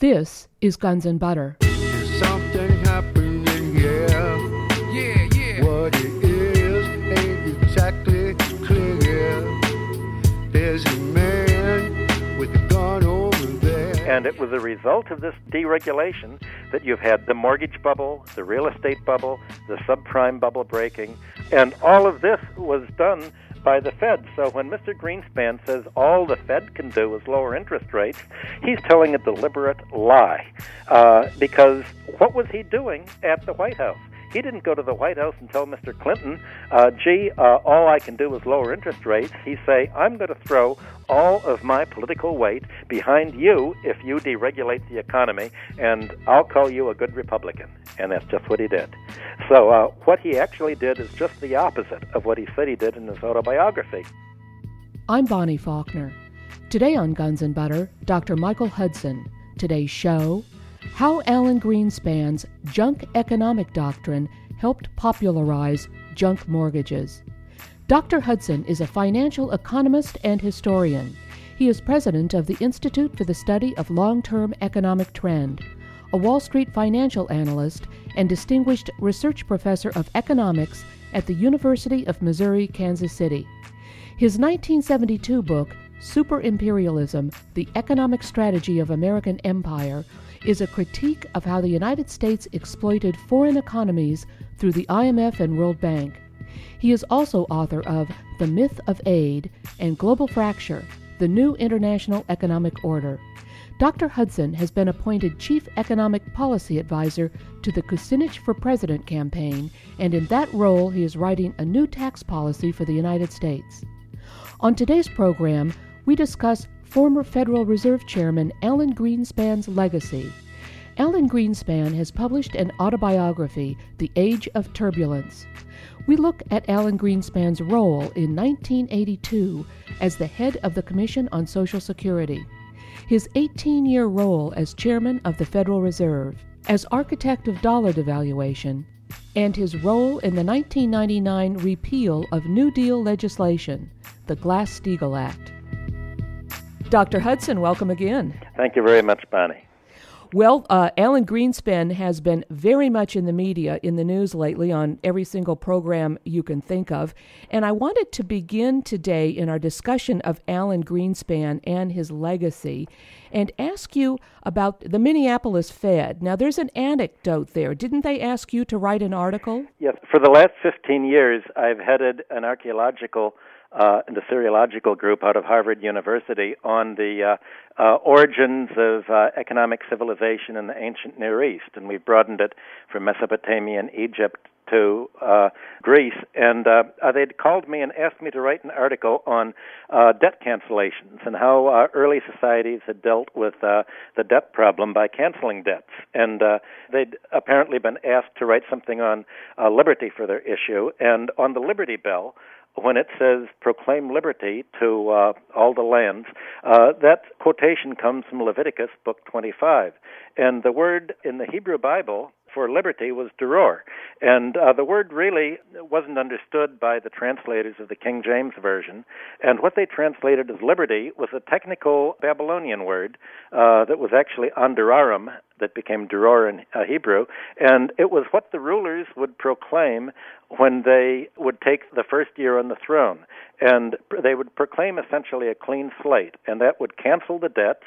This is Guns and Butter. Something happening here. Yeah, yeah. What it is ain't exactly clear. There's a man with a gun over there. And it was a result of this deregulation that you've had the mortgage bubble, the real estate bubble, the subprime bubble breaking, and all of this was done by the Fed. So when Mr. Greenspan says all the Fed can do is lower interest rates, he's telling a deliberate lie. Uh, because what was he doing at the White House? He didn't go to the White House and tell Mr. Clinton, uh, gee, uh, all I can do is lower interest rates. He say, I'm going to throw all of my political weight behind you if you deregulate the economy, and I'll call you a good Republican. And that's just what he did. So uh, what he actually did is just the opposite of what he said he did in his autobiography. I'm Bonnie Faulkner. Today on Guns and Butter, Dr. Michael Hudson. Today's show How Alan Greenspan's junk economic doctrine helped popularize junk mortgages. Dr. Hudson is a financial economist and historian. He is president of the Institute for the Study of Long Term Economic Trend, a Wall Street financial analyst, and distinguished research professor of economics at the University of Missouri Kansas City. His 1972 book, Super Imperialism The Economic Strategy of American Empire, is a critique of how the United States exploited foreign economies through the IMF and World Bank. He is also author of The Myth of Aid and Global Fracture The New International Economic Order. Dr. Hudson has been appointed Chief Economic Policy Advisor to the Kucinich for President campaign, and in that role, he is writing a new tax policy for the United States. On today's program, we discuss former Federal Reserve Chairman Alan Greenspan's legacy. Alan Greenspan has published an autobiography, The Age of Turbulence. We look at Alan Greenspan's role in 1982 as the head of the Commission on Social Security, his 18 year role as chairman of the Federal Reserve, as architect of dollar devaluation, and his role in the 1999 repeal of New Deal legislation, the Glass Steagall Act. Dr. Hudson, welcome again. Thank you very much, Bonnie. Well, uh, Alan Greenspan has been very much in the media, in the news lately, on every single program you can think of. And I wanted to begin today in our discussion of Alan Greenspan and his legacy and ask you about the Minneapolis Fed. Now, there's an anecdote there. Didn't they ask you to write an article? Yes, for the last 15 years, I've headed an archaeological uh, and Assyriological Group out of Harvard University on the uh, uh, origins of uh, economic civilization in the ancient Near East, and we've broadened it from Mesopotamia and Egypt to uh, Greece, and uh, they'd called me and asked me to write an article on uh, debt cancellations and how early societies had dealt with uh, the debt problem by canceling debts. And uh, they'd apparently been asked to write something on uh, liberty for their issue, and on the Liberty Bell when it says proclaim liberty to uh, all the lands, uh, that quotation comes from Leviticus book 25. And the word in the Hebrew Bible for liberty was deror. And uh, the word really wasn't understood by the translators of the King James Version. And what they translated as liberty was a technical Babylonian word uh, that was actually andurarum, that became deror in uh, Hebrew. And it was what the rulers would proclaim when they would take the first year on the throne. And they would proclaim essentially a clean slate, and that would cancel the debts,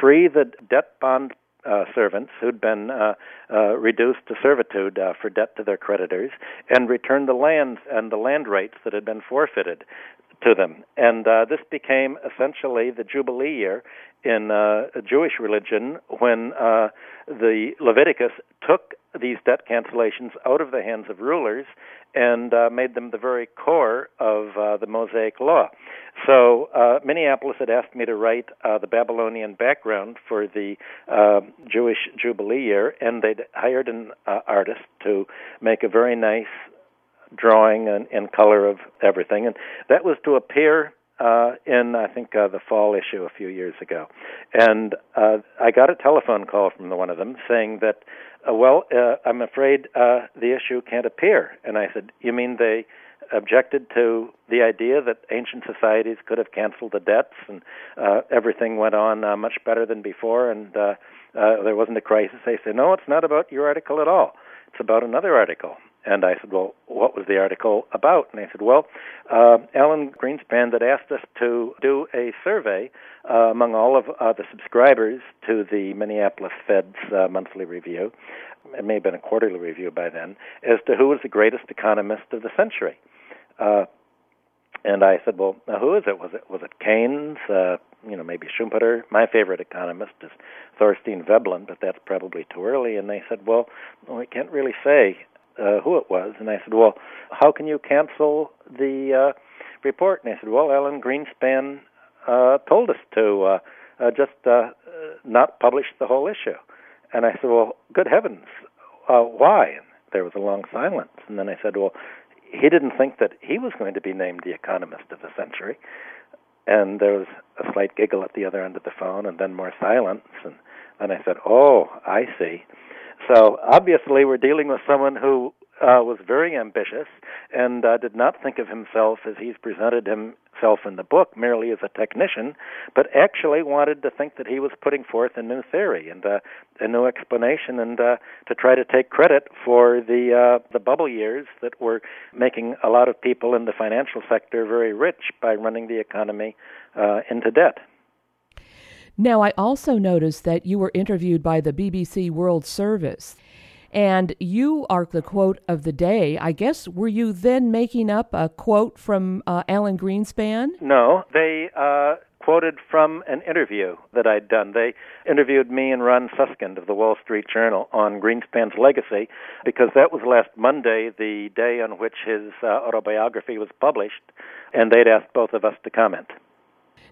free the debt bond uh, servants who'd been uh, uh, reduced to servitude uh, for debt to their creditors, and return the lands and the land rates that had been forfeited to them. And uh, this became essentially the Jubilee year in Jewish religion when the Leviticus took these debt cancellations out of the hands of rulers and uh, made them the very core of uh, the Mosaic Law. So uh, Minneapolis had asked me to write uh, the Babylonian background for the uh, Jewish Jubilee year, and they'd hired an uh, artist to make a very nice drawing and, in color of everything, and that was to appear in I think the fall issue a few years ago, and I got a telephone call from one of them saying that, well, uh, I'm afraid uh, the issue can't appear, and I said, you mean they objected to the idea that ancient societies could have canceled the debts and uh, everything went on uh, much better than before and uh, uh, there wasn't a crisis. They said, no, it's not about your article at all. It's about another article. And I said, well, what was the article about? And they said, well, uh, Alan Greenspan had asked us to do a survey uh, among all of uh, the subscribers to the Minneapolis Fed's uh, monthly review. It may have been a quarterly review by then, as to who was the greatest economist of the century. Uh, and I said, "Well, who is it? Was it was it Keynes? Uh, you know, maybe Schumpeter? My favorite economist is Thorstein Veblen, but that's probably too early." And they said, "Well, we can't really say uh, who it was." And I said, "Well, how can you cancel the report?" And they said, "Well, Alan Greenspan uh, told us to uh, uh, just uh, not publish the whole issue." And I said, "Well, good heavens, uh, why?" And there was a long silence, and then I said, "Well." he didn't think that he was going to be named the economist of the century. And there was a slight giggle at the other end of the phone, and then more silence. And then I said, "Oh, I see." So obviously, we're dealing with someone who uh, was very ambitious and uh, did not think of himself as he's presented himself in the book merely as a technician, but actually wanted to think that he was putting forth a new theory and uh, a new explanation, and uh, to try to take credit for the uh, the bubble years that were making a lot of people in the financial sector very rich by running the economy uh, into debt. Now, I also noticed that you were interviewed by the BBC World Service. And you are the quote of the day. I guess, were you then making up a quote from uh, Alan Greenspan? No, they uh, quoted from an interview that I'd done. They interviewed me and Ron Suskind of the Wall Street Journal on Greenspan's legacy because that was last Monday, the day on which his uh, autobiography was published, and they'd asked both of us to comment.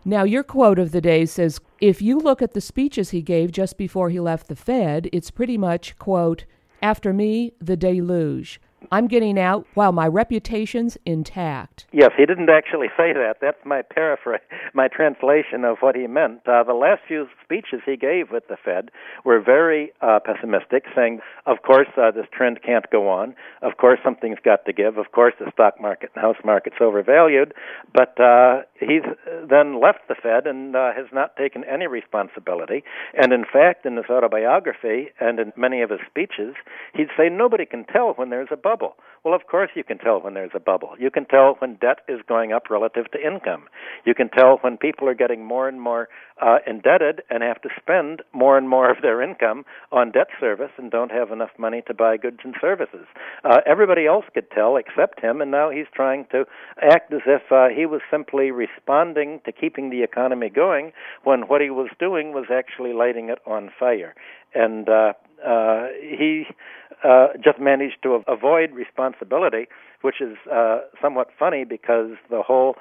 Now, your quote of the day says if you look at the speeches he gave just before he left the Fed, it's pretty much, quote, after me, the deluge. I'm getting out while my reputation's intact. Yes, he didn't actually say that. That's my paraphrase, my translation of what he meant. Uh, the last few speeches he gave with the Fed were very uh, pessimistic, saying, "Of course, uh, this trend can't go on. Of course, something's got to give. Of course, the stock market and house market's overvalued." But uh, he's then left the Fed and uh, has not taken any responsibility. And in fact, in his autobiography and in many of his speeches, he'd say nobody can tell when there's a bubble. Well, of course you can tell when there's a bubble. You can tell when debt is going up relative to income. You can tell when people are getting more and more uh, indebted and have to spend more and more of their income on debt service and don't have enough money to buy goods and services. Uh, everybody else could tell except him, and now he's trying to act as if uh, he was simply responding to keeping the economy going when what he was doing was actually lighting it on fire. And uh, uh, he uh, just managed to avoid responsibility, which is uh, somewhat funny because the whole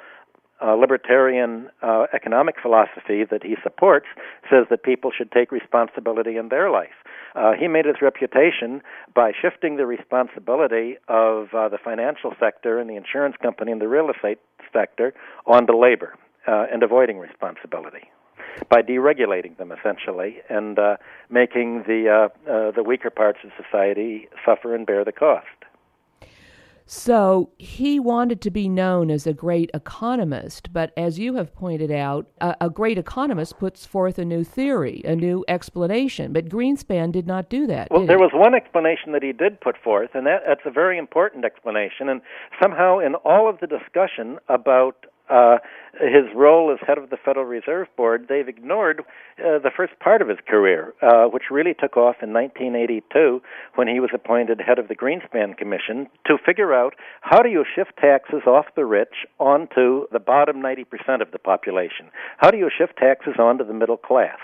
uh, libertarian uh, economic philosophy that he supports says that people should take responsibility in their life. Uh, he made his reputation by shifting the responsibility of uh, the financial sector and the insurance company and the real estate sector onto labor uh, and avoiding responsibility by deregulating them essentially and uh, making the uh, uh, the weaker parts of society suffer and bear the cost. So he wanted to be known as a great economist, but as you have pointed out, a, a, great economist puts forth a new theory, a new explanation. But Greenspan did not do that. Well, there was one explanation that he did put forth, and that, that's a very important explanation. And somehow, in all of the discussion about uh, his role as head of the Federal Reserve Board, they've ignored uh, the first part of his career, uh, which really took off in 1982 when he was appointed head of the Greenspan Commission to figure out how do you shift taxes off the rich onto the bottom 90% of the population? How do you shift taxes onto the middle class?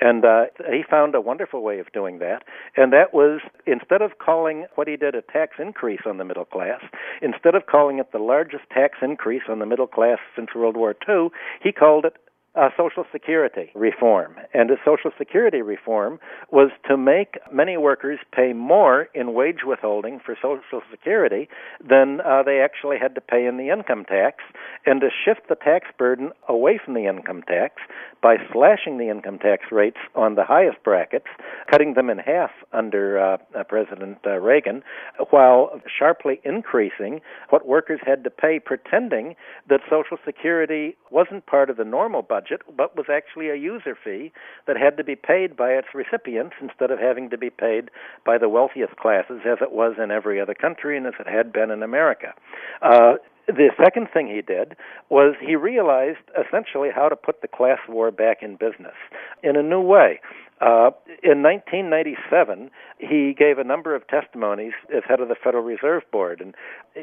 And uh, he found a wonderful way of doing that, and that was instead of calling what he did a tax increase on the middle class, instead of calling it the largest tax increase on the middle class since World War II, he called it uh, Social Security reform. And Social Security reform was to make many workers pay more in wage withholding for Social Security than uh, they actually had to pay in the income tax, and to shift the tax burden away from the income tax by slashing the income tax rates on the highest brackets, cutting them in half under uh, uh President uh, Reagan, while sharply increasing what workers had to pay, pretending that Social Security wasn't part of the normal budget budget, but was actually a user fee that had to be paid by its recipients instead of having to be paid by the wealthiest classes, as it was in every other country and as it had been in America. Uh, the second thing he did was he realized essentially how to put the class war back in business in a new way. Uh, in 1997, he gave a number of testimonies as head of the Federal Reserve Board. And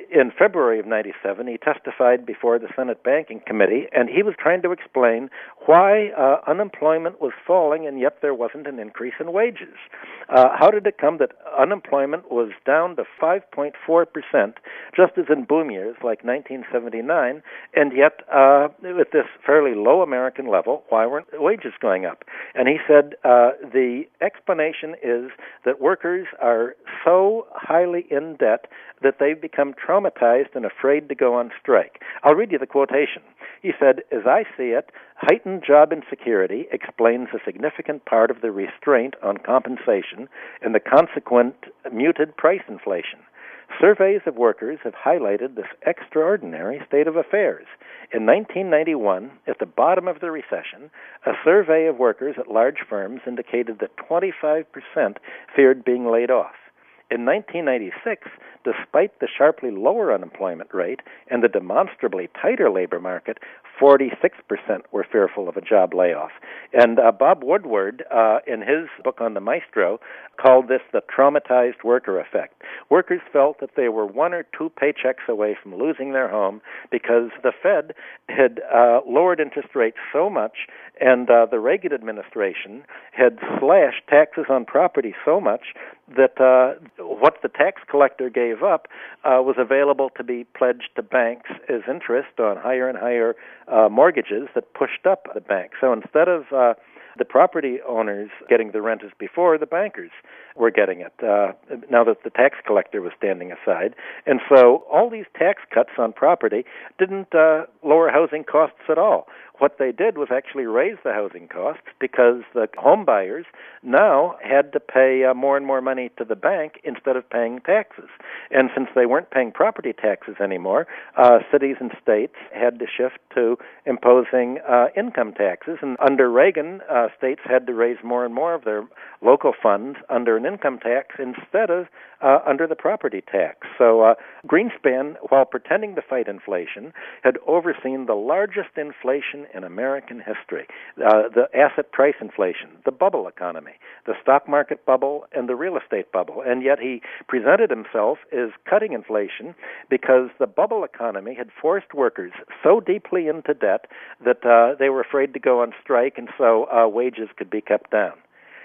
in February of 97, he testified before the Senate Banking Committee, and he was trying to explain why uh, unemployment was falling and yet there wasn't an increase in wages. Uh, how did it come that unemployment was down to 5.4%, just as in boom years like 1979, and yet uh, with this fairly low American level, why weren't wages going up? And he said, uh, uh, the explanation is that workers are so highly in debt that they've become traumatized and afraid to go on strike. I'll read you the quotation. He said, As I see it, heightened job insecurity explains a significant part of the restraint on compensation and the consequent muted price inflation. Surveys of workers have highlighted this extraordinary state of affairs. In 1991, at the bottom of the recession, a survey of workers at large firms indicated that 25% feared being laid off. In 1996, despite the sharply lower unemployment rate and the demonstrably tighter labor market, 46% were fearful of a job layoff. And uh, Bob Woodward, uh, in his book on the maestro, called this the traumatized worker effect. Workers felt that they were one or two paychecks away from losing their home because the Fed had uh, lowered interest rates so much and uh, the Reagan administration had slashed taxes on property so much that uh, what the tax collector gave up uh, was available to be pledged to banks as interest on higher and higher uh, mortgages that pushed up the bank. So instead of uh, the property owners getting the rent as before, the bankers were getting it uh, now that the tax collector was standing aside. And so all these tax cuts on property didn't uh, lower housing costs at all what they did was actually raise the housing costs because the home buyers now had to pay uh, more and more money to the bank instead of paying taxes. And since they weren't paying property taxes anymore, uh, cities and states had to shift to imposing uh, income taxes. And under Reagan, uh, states had to raise more and more of their local funds under an income tax instead of uh, under the property tax. So uh, Greenspan, while pretending to fight inflation, had overseen the largest inflation in American history uh, the asset price inflation, the bubble economy, the stock market bubble, and the real estate bubble. And yet he presented himself as cutting inflation because the bubble economy had forced workers so deeply into debt that uh, they were afraid to go on strike, and so uh, wages could be kept down.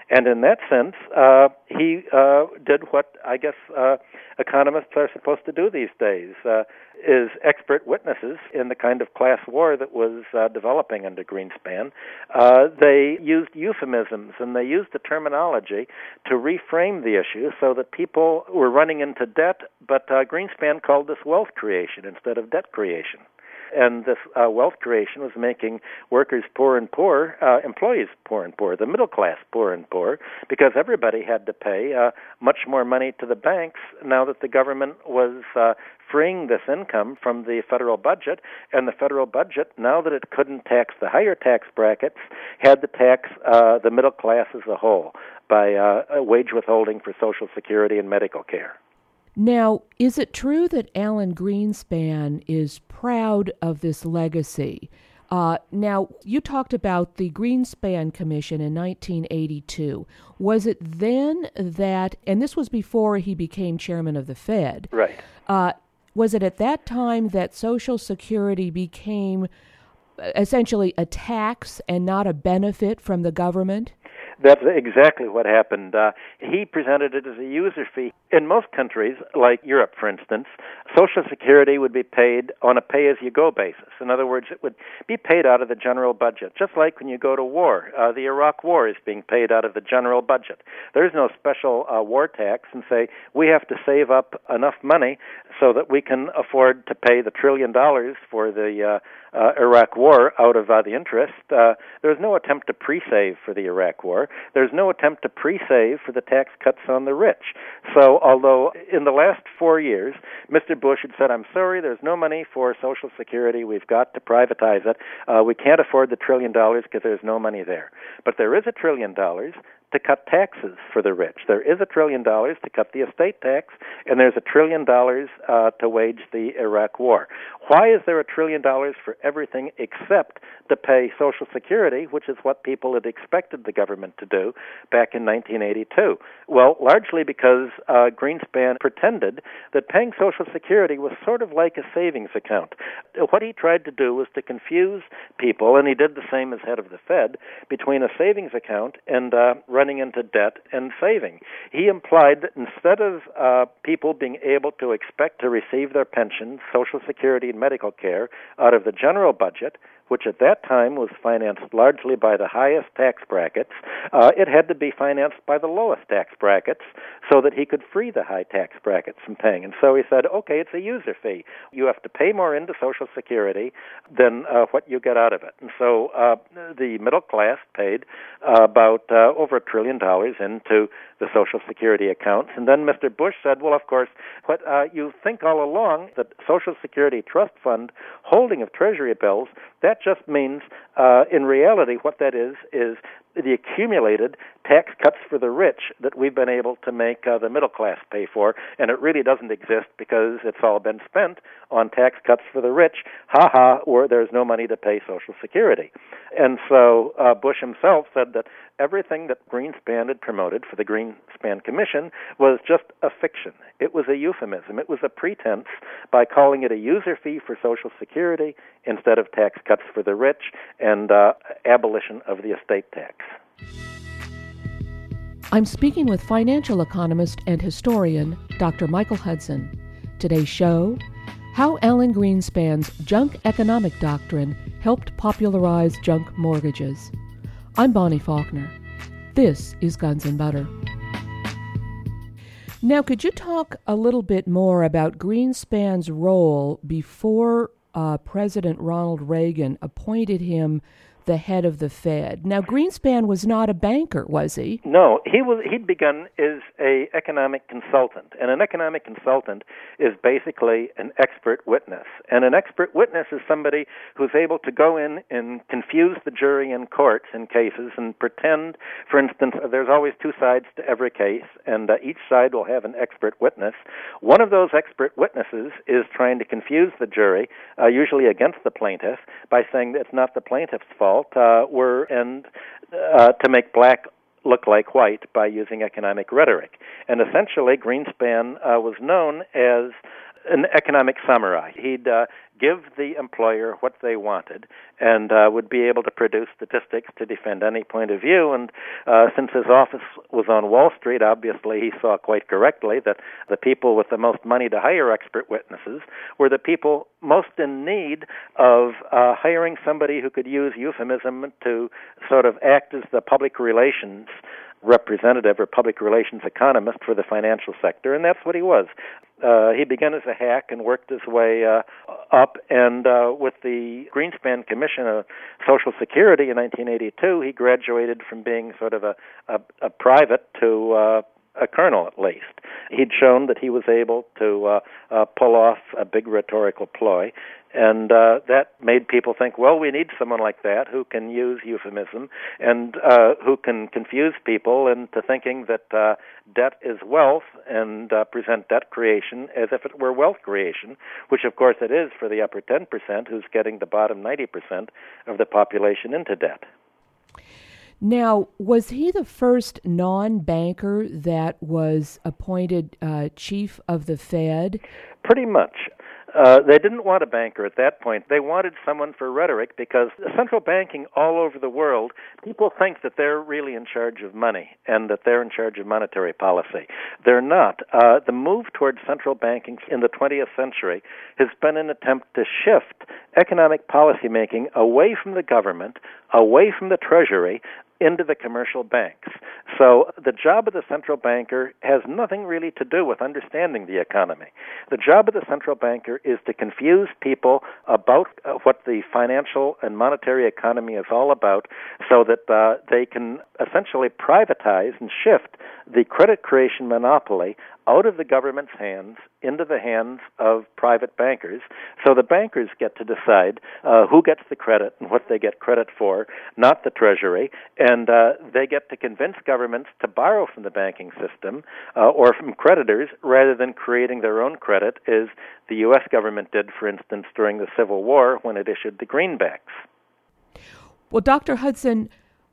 And in that sense, uh, he uh, did what I guess uh, economists are supposed to do these days: uh, is expert witnesses in the kind of class war that was uh, developing under Greenspan. Uh, they used euphemisms and they used the terminology to reframe the issue so that people were running into debt, but uh, Greenspan called this wealth creation instead of debt creation and this uh, wealth creation was making workers poor and poor, uh, employees poor and poor, the middle class poor and poor, because everybody had to pay uh, much more money to the banks now that the government was uh, freeing this income from the federal budget, and the federal budget, now that it couldn't tax the higher tax brackets, had to tax uh, the middle class as a whole by uh, wage withholding for Social Security and medical care. Now, is it true that Alan Greenspan is proud of this legacy? Uh, now, you talked about the Greenspan Commission in 1982. Was it then that, and this was before he became chairman of the Fed? Right. Uh, was it at that time that Social Security became essentially a tax and not a benefit from the government? That's exactly what happened. Uh, he presented it as a user fee. In most countries, like Europe, for instance, Social Security would be paid on a pay as you go basis. In other words, it would be paid out of the general budget, just like when you go to war. Uh, the Iraq War is being paid out of the general budget. There's no special uh, war tax and say we have to save up enough money so that we can afford to pay the trillion dollars for the uh, uh, Iraq War out of uh, the interest. Uh, there's no attempt to pre-save for the Iraq War. There's no attempt to pre-save for the tax cuts on the rich. So, although in the last four years, Mr. Bush had said, "I'm sorry, there's no money for Social Security. We've got to privatize it. Uh, we can't afford the trillion dollars because there's no money there. But there is a trillion dollars to cut taxes for the rich. There is a trillion dollars to cut the estate tax, and there's a trillion dollars uh, to wage the Iraq war. Why is there a trillion dollars for everything except to pay Social Security, which is what people had expected the government to do back in 1982? Well, largely because uh, Greenspan pretended that paying Social Security was sort of like a savings account. What he tried to do was to confuse people, and he did the same as head of the Fed, between a savings account and uh, running into debt and saving. He implied that instead of uh, people being able to expect to receive their pensions, Social Security, and medical care out of the general budget, which at that time was financed largely by the highest tax brackets, uh, it had to be financed by the lowest tax brackets so that he could free the high tax brackets from paying. And so he said, okay, it's a user fee. You have to pay more into Social Security than uh, what you get out of it. And so uh, the middle class paid uh, about uh, over a trillion dollars into the Social Security accounts. And then Mr. Bush said, well, of course, what uh, you think all along that Social Security Trust Fund holding of Treasury bills, that just means, uh, in reality, what that is, is the accumulated tax cuts for the rich that we've been able to make uh, the middle class pay for, and it really doesn't exist because it's all been spent on tax cuts for the rich. Ha ha, or there's no money to pay Social Security. And so uh, Bush himself said that everything that Greenspan had promoted for the Greenspan Commission was just a fiction. It was a euphemism. It was a pretense by calling it a user fee for Social Security instead of tax cuts for the rich and uh, abolition of the estate tax. I'm speaking with financial economist and historian Dr. Michael Hudson. Today's show How Alan Greenspan's junk economic doctrine helped popularize junk mortgages. I'm Bonnie Faulkner. This is Guns and Butter. Now, could you talk a little bit more about Greenspan's role before uh, President Ronald Reagan appointed him the head of the Fed. Now, Greenspan was not a banker, was he? No, he was. He'd begun as a economic consultant, and an economic consultant is basically an expert witness. And an expert witness is somebody who's able to go in and confuse the jury in courts in cases and pretend, for instance, there's always two sides to every case, and uh, each side will have an expert witness. One of those expert witnesses is trying to confuse the jury, uh, usually against the plaintiff, by saying that it's not the plaintiff's fault uh, were and uh, to make black look like white by using economic rhetoric. And essentially, Greenspan uh, was known as an economic samurai. He'd uh, give the employer what they wanted and uh, would be able to produce statistics to defend any point of view. And uh, since his office was on Wall Street, obviously he saw quite correctly that the people with the most money to hire expert witnesses were the people most in need of uh, hiring somebody who could use euphemism to sort of act as the public relations representative or public relations economist for the financial sector, and that's what he was. Uh, he began as a hack and worked his way uh, up, and uh, with the Greenspan Commission of Social Security in 1982, he graduated from being sort of a, a, a private to uh, a colonel at least. He'd shown that he was able to uh, uh, pull off a big rhetorical ploy, and uh, that made people think, well, we need someone like that who can use euphemism and uh, who can confuse people into thinking that uh, debt is wealth and uh, present debt creation as if it were wealth creation, which of course it is for the upper 10% who's getting the bottom 90% of the population into debt. Now, was he the first non banker that was appointed uh, chief of the Fed? Pretty much. Uh, they didn't want a banker at that point. They wanted someone for rhetoric because central banking all over the world, people think that they're really in charge of money and that they're in charge of monetary policy. They're not. Uh, the move towards central banking in the 20th century has been an attempt to shift economic policy making away from the government, away from the Treasury, into the commercial banks. So the job of the central banker has nothing really to do with understanding the economy. The job of the central banker is to confuse people about uh, what the financial and monetary economy is all about so that uh, they can essentially privatize and shift the credit creation monopoly out of the government's hands into the hands of private bankers. So the bankers get to decide uh, who gets the credit and what they get credit for, not the Treasury. And uh, they get to convince governments to borrow from the banking system uh, or from creditors rather than creating their own credit, as the U.S. government did, for instance, during the Civil War when it issued the greenbacks. Well, Dr. Hudson,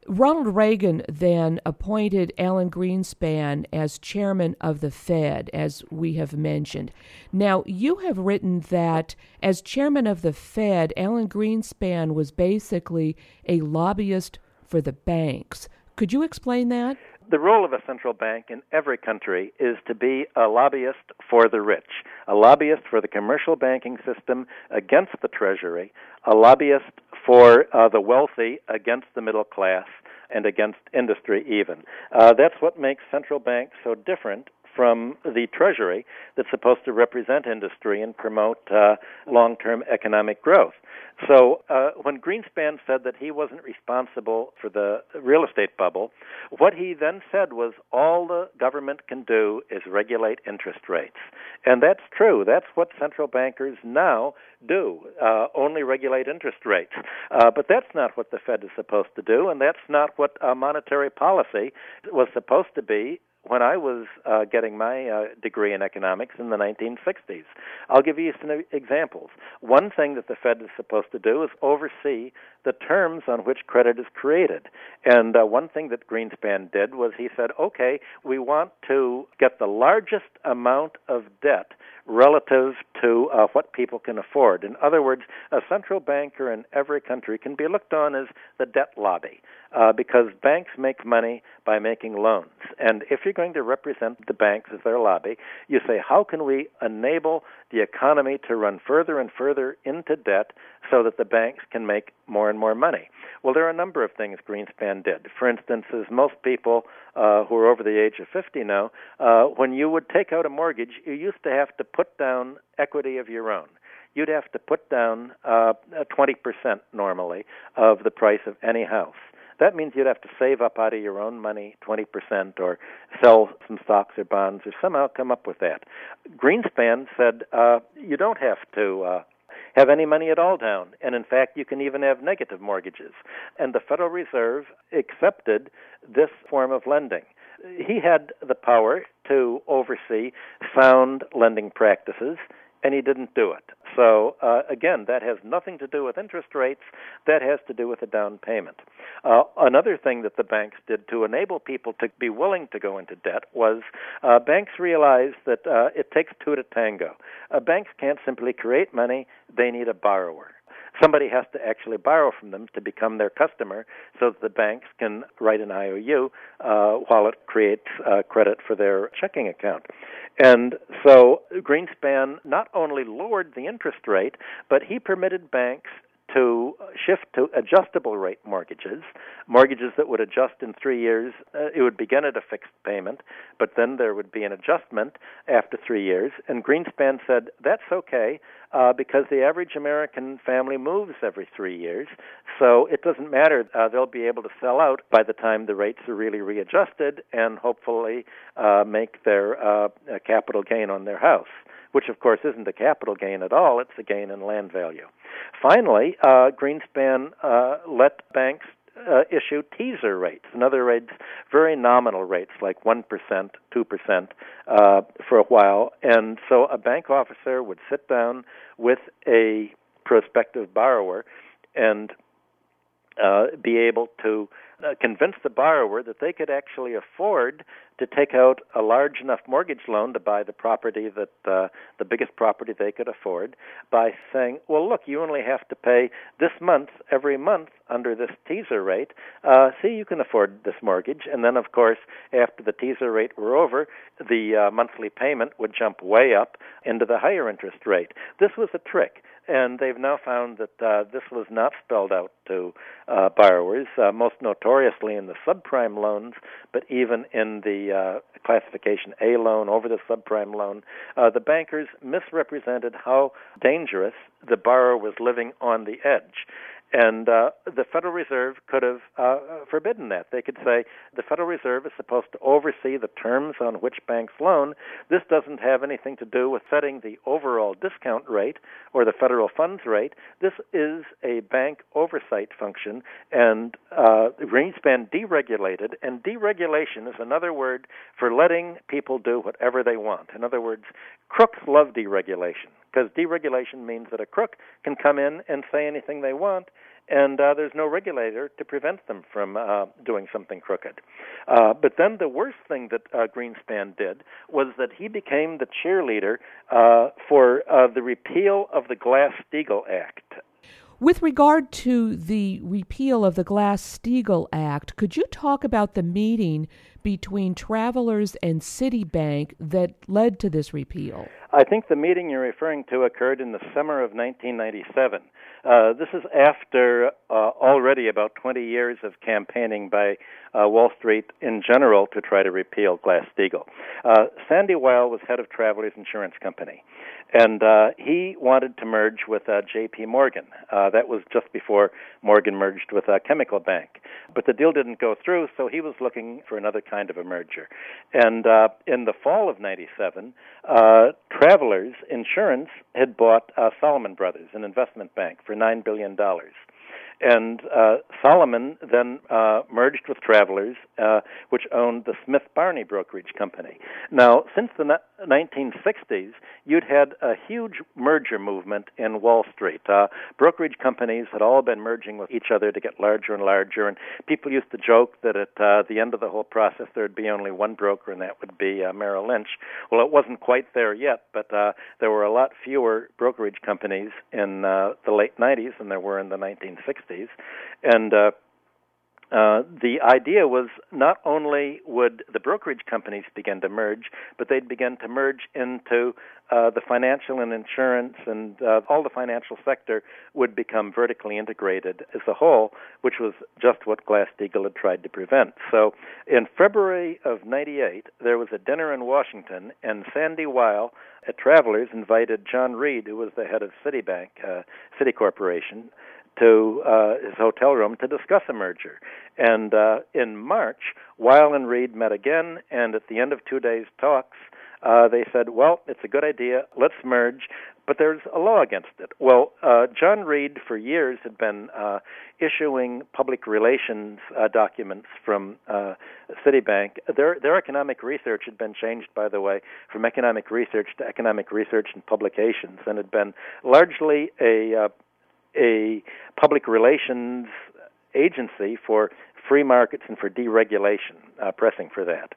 Ronald Reagan then appointed Alan Greenspan as chairman of the Fed, as we have mentioned. Now, you have written that as chairman of the Fed, Alan Greenspan was basically a lobbyist for the banks. Could you explain that? The role of a central bank in every country is to be a lobbyist for the rich, a lobbyist for the commercial banking system against the Treasury, a lobbyist for uh, the wealthy against the middle class and against industry even. Uh, that's what makes central banks so different from the Treasury that's supposed to represent industry and promote uh, long term economic growth. So uh, when Greenspan said that he wasn't responsible for the real estate bubble, what he then said was all the government can do is regulate interest rates. And that's true. That's what central bankers now do, uh, only regulate interest rates. Uh, but that's not what the Fed is supposed to do, and that's not what uh, monetary policy was supposed to be when I was uh, getting my uh, degree in economics in the 1960s. I'll give you some examples. One thing that the Fed is supposed to do is oversee the terms on which credit is created. And uh, one thing that Greenspan did was he said, okay, we want to get the largest amount of debt relative to uh, what people can afford. In other words, a central banker in every country can be looked on as the debt lobby uh, because banks make money by making loans. And if you're going to represent the banks as their lobby, you say, how can we enable the economy to run further and further into debt so that the banks can make more and more money? Well, there are a number of things Greenspan did. For instance, as most people uh, who are over the age of 50 know, uh, when you would take out a mortgage, you used to have to put down equity of your own. You'd have to put down uh, 20% normally of the price of any house. That means you'd have to save up out of your own money 20% or sell some stocks or bonds or somehow come up with that. Greenspan said uh, you don't have to uh, have any money at all down. And in fact, you can even have negative mortgages. And the Federal Reserve accepted this form of lending. He had the power to oversee sound lending practices and he didn't do it. So uh, again, that has nothing to do with interest rates. That has to do with a down payment. Uh, another thing that the banks did to enable people to be willing to go into debt was uh, banks realized that uh, it takes two to tango. Uh, banks can't simply create money; they need a borrower somebody has to actually borrow from them to become their customer so that the banks can write an IOU uh, while it creates uh, credit for their checking account. And so Greenspan not only lowered the interest rate, but he permitted banks to shift to adjustable rate mortgages, mortgages that would adjust in three years. Uh, it would begin at a fixed payment, but then there would be an adjustment after three years. And Greenspan said that's okay uh, because the average American family moves every three years, so it doesn't matter. Uh, they'll be able to sell out by the time the rates are really readjusted and hopefully uh, make their uh, capital gain on their house which of course isn't a capital gain at all, it's a gain in land value. Finally, uh, Greenspan uh, let banks uh, issue teaser rates. In other words, very nominal rates like 1%, 2% uh, for a while. And so a bank officer would sit down with a prospective borrower and uh, be able to uh, convince the borrower that they could actually afford to take out a large enough mortgage loan to buy the property that uh, the biggest property they could afford by saying, "Well, look, you only have to pay this month every month under this teaser rate. Uh, see, you can afford this mortgage." And then, of course, after the teaser rate were over, the uh, monthly payment would jump way up into the higher interest rate. This was a trick and they've now found that uh, this was not spelled out to uh, borrowers, uh, most notoriously in the subprime loans, but even in the uh, classification A loan over the subprime loan. Uh, the bankers misrepresented how dangerous the borrower was living on the edge. And uh, the Federal Reserve could have uh, forbidden that. They could say the Federal Reserve is supposed to oversee the terms on which banks loan. This doesn't have anything to do with setting the overall discount rate or the federal funds rate. This is a bank oversight function, and uh, Greenspan deregulated. And deregulation is another word for letting people do whatever they want. In other words, crooks love deregulation because deregulation means that a crook can come in and say anything they want, and uh, there's no regulator to prevent them from uh, doing something crooked. Uh, but then the worst thing that uh, Greenspan did was that he became the cheerleader uh, for uh, the repeal of the Glass Steagall Act. With regard to the repeal of the Glass Steagall Act, could you talk about the meeting between Travelers and Citibank that led to this repeal? I think the meeting you're referring to occurred in the summer of 1997. Uh, this is after uh, already about 20 years of campaigning by uh, Wall Street in general to try to repeal Glass Steagall. Uh, Sandy Weill was head of Travelers Insurance Company, and uh, he wanted to merge with uh, J.P. Morgan. Uh, that was just before Morgan merged with uh, Chemical Bank, but the deal didn't go through, so he was looking for another kind of a merger. And uh, in the fall of '97, uh, Travelers Insurance had bought uh, Salomon Brothers, an investment bank, for nine billion dollars. And uh, Salomon then uh, merged with Travelers, uh, which owned the Smith Barney Brokerage Company. Now, since the 1960s, you'd had a huge merger movement in Wall Street. Uh, brokerage companies had all been merging with each other to get larger and larger, and people used to joke that at uh, the end of the whole process there'd be only one broker, and that would be uh, Merrill Lynch. Well, it wasn't quite there yet, but uh, there were a lot fewer brokerage companies in uh, the late 90s than there were in the 1960s, and uh, uh, the idea was not only would the brokerage companies begin to merge, but they'd begin to merge into uh, the financial and insurance and uh, all the financial sector would become vertically integrated as a whole, which was just what Glass Steagall had tried to prevent. So in February of 98, there was a dinner in Washington, and Sandy Weill at Travelers invited John Reed, who was the head of Citibank, uh, Citi Corporation, to uh, his hotel room to discuss a merger. And uh, in March, Weill and Reed met again, and at the end of two days' talks, uh, they said, "Well, it's a good idea. Let's merge." But there's a law against it. Well, uh, John Reed, for years, had been uh, issuing public relations uh, documents from uh, Citibank. Their their economic research had been changed, by the way, from economic research to economic research and publications, and had been largely a uh, a public relations agency for free markets and for deregulation, uh, pressing for that.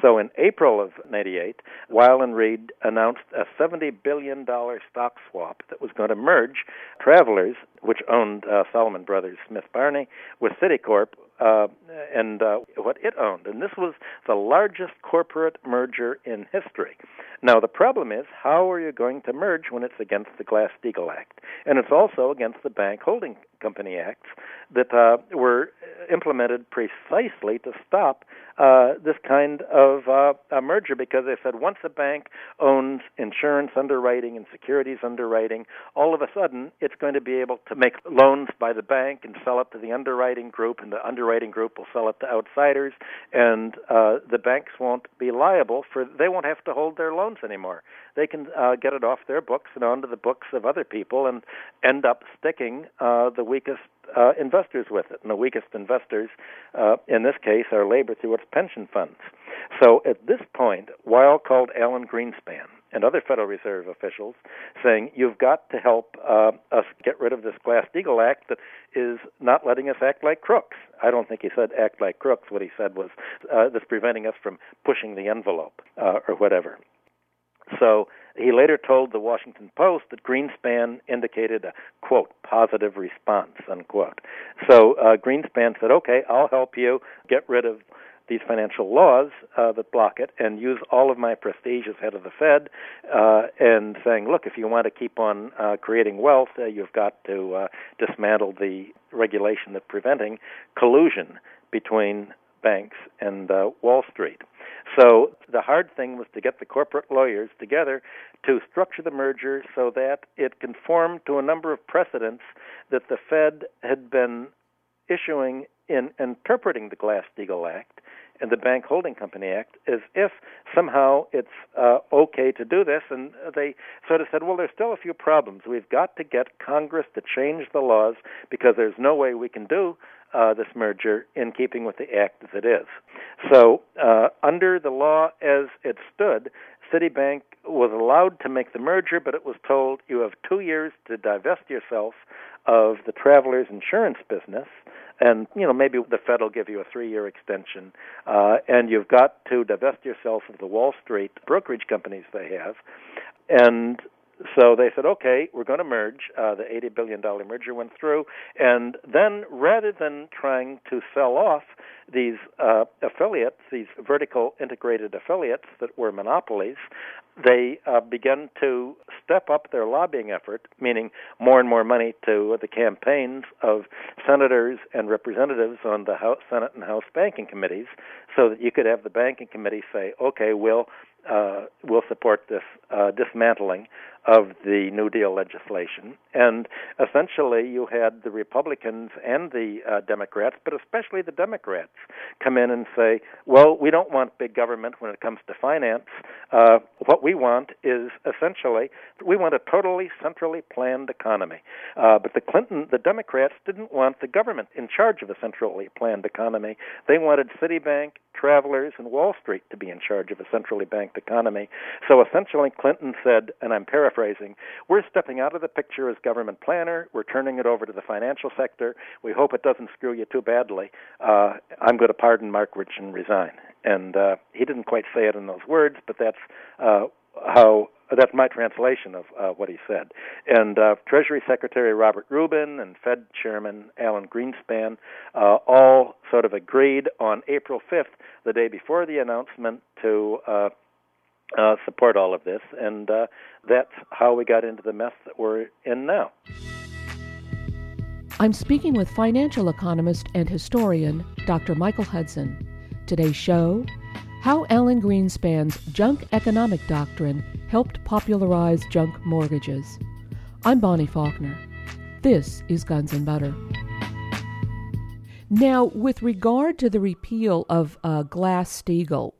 So in April of 98, Weill and Reed announced a $70 billion stock swap that was going to merge Travelers, which owned uh, Salomon Brothers Smith Barney, with Citicorp, uh, and uh, what it owned. And this was the largest corporate merger in history. Now, the problem is, how are you going to merge when it's against the Glass Steagall Act? And it's also against the Bank Holding Company Acts that uh, were implemented precisely to stop uh, this kind of uh, a merger because they said once a bank owns insurance underwriting and securities underwriting, all of a sudden it's going to be able to make loans by the bank and sell it to the underwriting group, and the underwriting group will sell it to outsiders, and uh, the banks won't be liable for they won't have to hold their loans anymore. They can uh, get it off their books and onto the books of other people, and end up sticking uh, the weakest uh, investors with it. And the weakest investors, uh, in this case, are labor through its pension funds. So at this point, Weill called Alan Greenspan and other Federal Reserve officials saying, You've got to help uh, us get rid of this Glass Steagall Act that is not letting us act like crooks. I don't think he said act like crooks. What he said was uh, that's preventing us from pushing the envelope uh, or whatever. So he later told the Washington Post that Greenspan indicated a quote positive response unquote. So uh, Greenspan said, "Okay, I'll help you get rid of these financial laws uh, that block it and use all of my prestige as head of the Fed uh, and saying, look, if you want to keep on uh, creating wealth, uh, you've got to uh, dismantle the regulation that's preventing collusion between banks and uh, Wall Street. So the hard thing was to get the corporate lawyers together to structure the merger so that it conformed to a number of precedents that the Fed had been issuing in interpreting the Glass Steagall Act and the Bank Holding Company Act as if somehow it's uh, okay to do this. And they sort of said, well, there's still a few problems. We've got to get Congress to change the laws because there's no way we can do uh, this merger in keeping with the act as it is. So, uh, under the law as it stood, Citibank was allowed to make the merger, but it was told you have two years to divest yourself of the traveler's insurance business and you know maybe the Fed will give you a three-year extension, uh, and you've got to divest yourself of the Wall Street brokerage companies they have, and so they said, okay, we're going to merge. Uh, the $80 billion merger went through. And then rather than trying to sell off these uh, affiliates, these vertical integrated affiliates that were monopolies, they uh, began to step up their lobbying effort, meaning more and more money to the campaigns of senators and representatives on the House, Senate and House banking committees, so that you could have the banking committee say, okay, we'll uh, will support this uh, dismantling of the New Deal legislation. And essentially, you had the Republicans and the uh, Democrats, but especially the Democrats, come in and say, well, we don't want big government when it comes to finance. Uh, what we want is essentially, we want a totally centrally planned economy. Uh, but the Clinton, the Democrats didn't want the government in charge of a centrally planned economy. They wanted Citibank, Travelers, and Wall Street to be in charge of a centrally banked economy. So essentially, Clinton said, and I'm paraphrasing, we're stepping out of the picture as government planner. We're turning it over to the financial sector. We hope it doesn't screw you too badly. Uh, I'm going to pardon Marc Rich and resign. And uh, he didn't quite say it in those words, but that's uh, how that's my translation of uh, what he said. And uh, Treasury Secretary Robert Rubin and Fed Chairman Alan Greenspan uh, all sort of agreed on April 5th, the day before the announcement, to uh, uh, support all of this, and uh, that's how we got into the mess that we're in now. I'm speaking with financial economist and historian Dr. Michael Hudson. Today's show How Alan Greenspan's junk economic doctrine helped popularize junk mortgages. I'm Bonnie Faulkner. This is Guns and Butter. Now, with regard to the repeal of uh, Glass Steagall,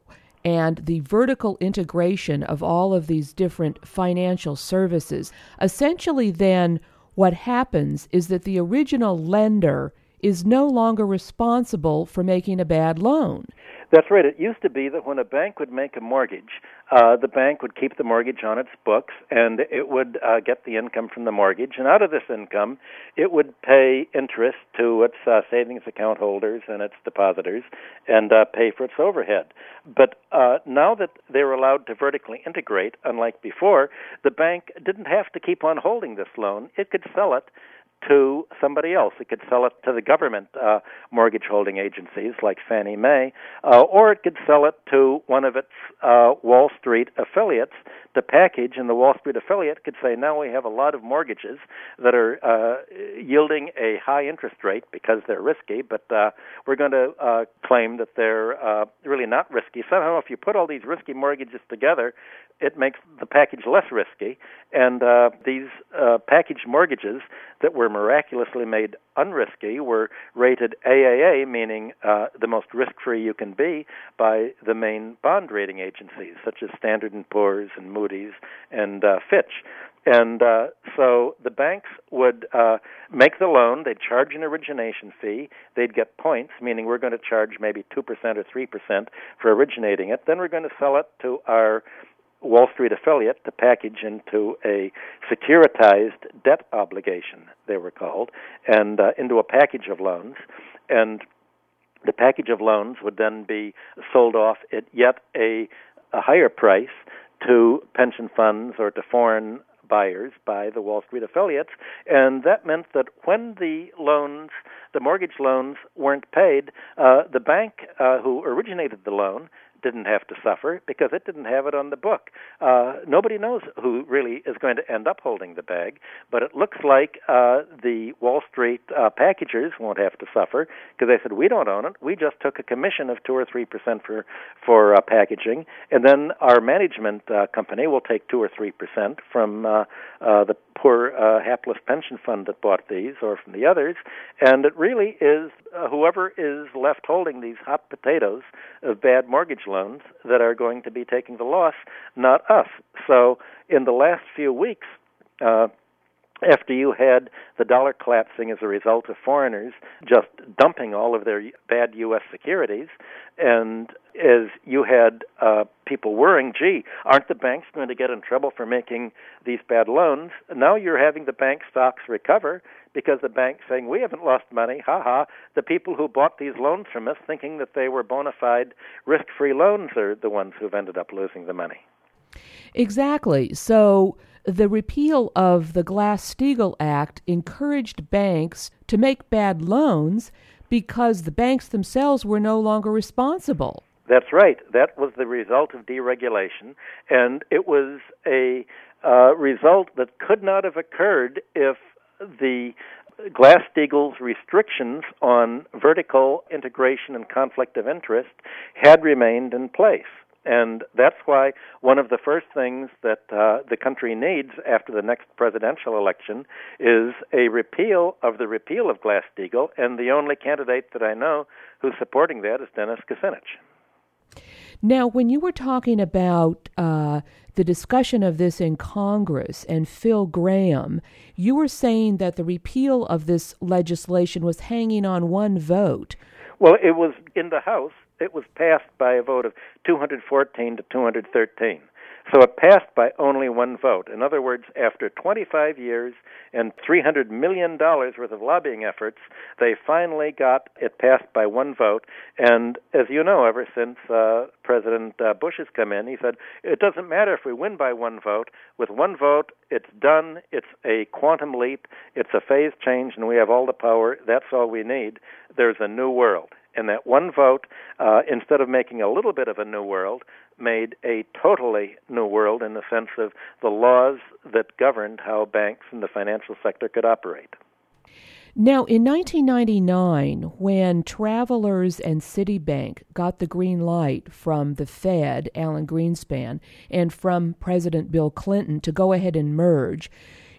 and the vertical integration of all of these different financial services. Essentially, then, what happens is that the original lender is no longer responsible for making a bad loan. That's right. It used to be that when a bank would make a mortgage, uh, the bank would keep the mortgage on its books and it would uh, get the income from the mortgage. And out of this income, it would pay interest to its uh, savings account holders and its depositors and uh, pay for its overhead. But uh, now that they were allowed to vertically integrate, unlike before, the bank didn't have to keep on holding this loan. It could sell it to somebody else. It could sell it to the government uh, mortgage holding agencies like Fannie Mae, uh, or it could sell it to one of its uh, Wall Street affiliates to package, and the Wall Street affiliate could say, now we have a lot of mortgages that are uh, yielding a high interest rate because they're risky, but uh, we're going to uh, claim that they're uh, really not risky. Somehow, if you put all these risky mortgages together, it makes the package less risky, and uh, these uh, packaged mortgages that were miraculously made unrisky were rated AAA, meaning uh, the most risk-free you can be, by the main bond rating agencies such as Standard and Poor's and Moody's and uh, Fitch. And uh, so the banks would uh, make the loan, they'd charge an origination fee, they'd get points, meaning we're going to charge maybe 2% or 3% for originating it. Then we're going to sell it to our Wall Street affiliate to package into a securitized debt obligation, they were called, and uh, into a package of loans. And the package of loans would then be sold off at yet a, a higher price to pension funds or to foreign buyers by the Wall Street affiliates, and that meant that when the loans, the mortgage loans, weren't paid, uh, the bank uh, who originated the loan didn't have to suffer because it didn't have it on the book. Uh, nobody knows who really is going to end up holding the bag, but it looks like uh, the Wall Street uh, packagers won't have to suffer because they said we don't own it. We just took a commission of two or three percent for for uh, packaging, and then our management uh, company will take two or three percent from uh, uh, the poor uh, hapless pension fund that bought these or from the others, and it really is uh, whoever is left holding these hot potatoes of bad mortgage loans that are going to be taking the loss, not us. So in the last few weeks, uh, after you had the dollar collapsing as a result of foreigners just dumping all of their bad U.S. securities, and as you had uh, people worrying, gee, aren't the banks going to get in trouble for making these bad loans? Now you're having the bank stocks recover because the bank's saying, we haven't lost money. Ha ha. The people who bought these loans from us thinking that they were bona fide risk free loans are the ones who've ended up losing the money. Exactly. So the repeal of the Glass Steagall Act encouraged banks to make bad loans because the banks themselves were no longer responsible. That's right. That was the result of deregulation, and it was a uh, result that could not have occurred if the Glass Steagall's restrictions on vertical integration and conflict of interest had remained in place. And that's why one of the first things that uh, the country needs after the next presidential election is a repeal of the repeal of Glass Steagall. And the only candidate that I know who's supporting that is Dennis Kucinich. Now, when you were talking about uh, the discussion of this in Congress and Phil Gramm, you were saying that the repeal of this legislation was hanging on one vote. Well, it was in the House it was passed by a vote of 214 to 213. So it passed by only one vote. In other words, after 25 years and $300 million worth of lobbying efforts, they finally got it passed by one vote. And as you know, ever since uh, President uh, Bush has come in, he said, it doesn't matter if we win by one vote. With one vote, it's done. It's a quantum leap. It's a phase change, and we have all the power. That's all we need. There's a new world. And that one vote, uh, instead of making a little bit of a new world, made a totally new world in the sense of the laws that governed how banks and the financial sector could operate. Now, in 1999, when Travelers and Citibank got the green light from the Fed, Alan Greenspan, and from President Bill Clinton to go ahead and merge,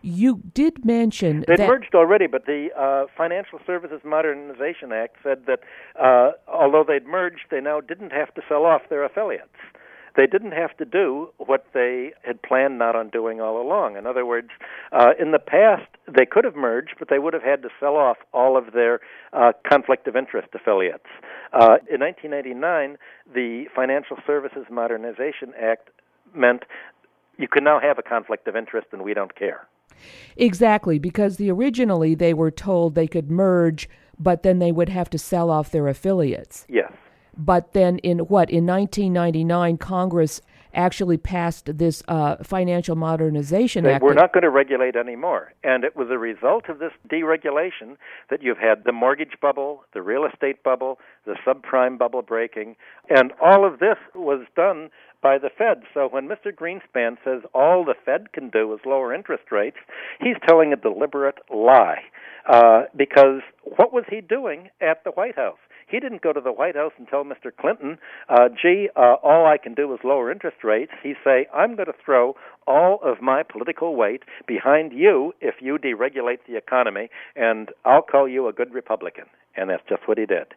you did mention They'd that merged already, but the uh, Financial Services Modernization Act said that uh, although they'd merged, they now didn't have to sell off their affiliates. They didn't have to do what they had planned not on doing all along. In other words, uh, in the past, they could have merged, but they would have had to sell off all of their uh, conflict of interest affiliates. Uh, in 1989, the Financial Services Modernization Act meant you can now have a conflict of interest and we don't care. Exactly, because the originally they were told they could merge, but then they would have to sell off their affiliates. Yes. But then in what in 1999 Congress actually passed this uh, financial modernization act. we're not going to regulate anymore. And it was a result of this deregulation that you've had the mortgage bubble, the real estate bubble, the subprime bubble breaking, and all of this was done by the Fed. So when Mr. Greenspan says all the Fed can do is lower interest rates, he's telling a deliberate lie. Uh, because what was he doing at the White House? He didn't go to the White House and tell Mr. Clinton, uh, gee, uh, all I can do is lower interest rates. He say, I'm going to throw all of my political weight behind you if you deregulate the economy, and I'll call you a good Republican. And that's just what he did.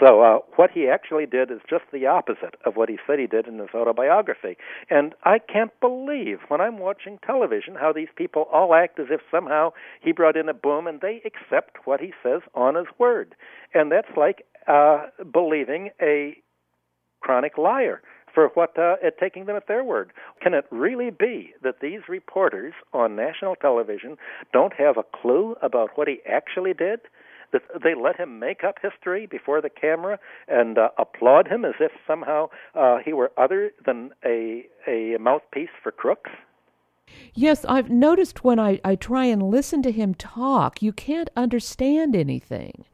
So uh, what he actually did is just the opposite of what he said he did in his autobiography. And I can't believe when I'm watching television how these people all act as if somehow he brought in a boom and they accept what he says on his word. And that's like uh, believing a chronic liar for what uh, at taking them at their word. Can it really be that these reporters on national television don't have a clue about what he actually did? That they let him make up history before the camera and uh, applaud him as if somehow uh, he were other than a a mouthpiece for crooks? Yes, I've noticed when I, I try and listen to him talk, you can't understand anything.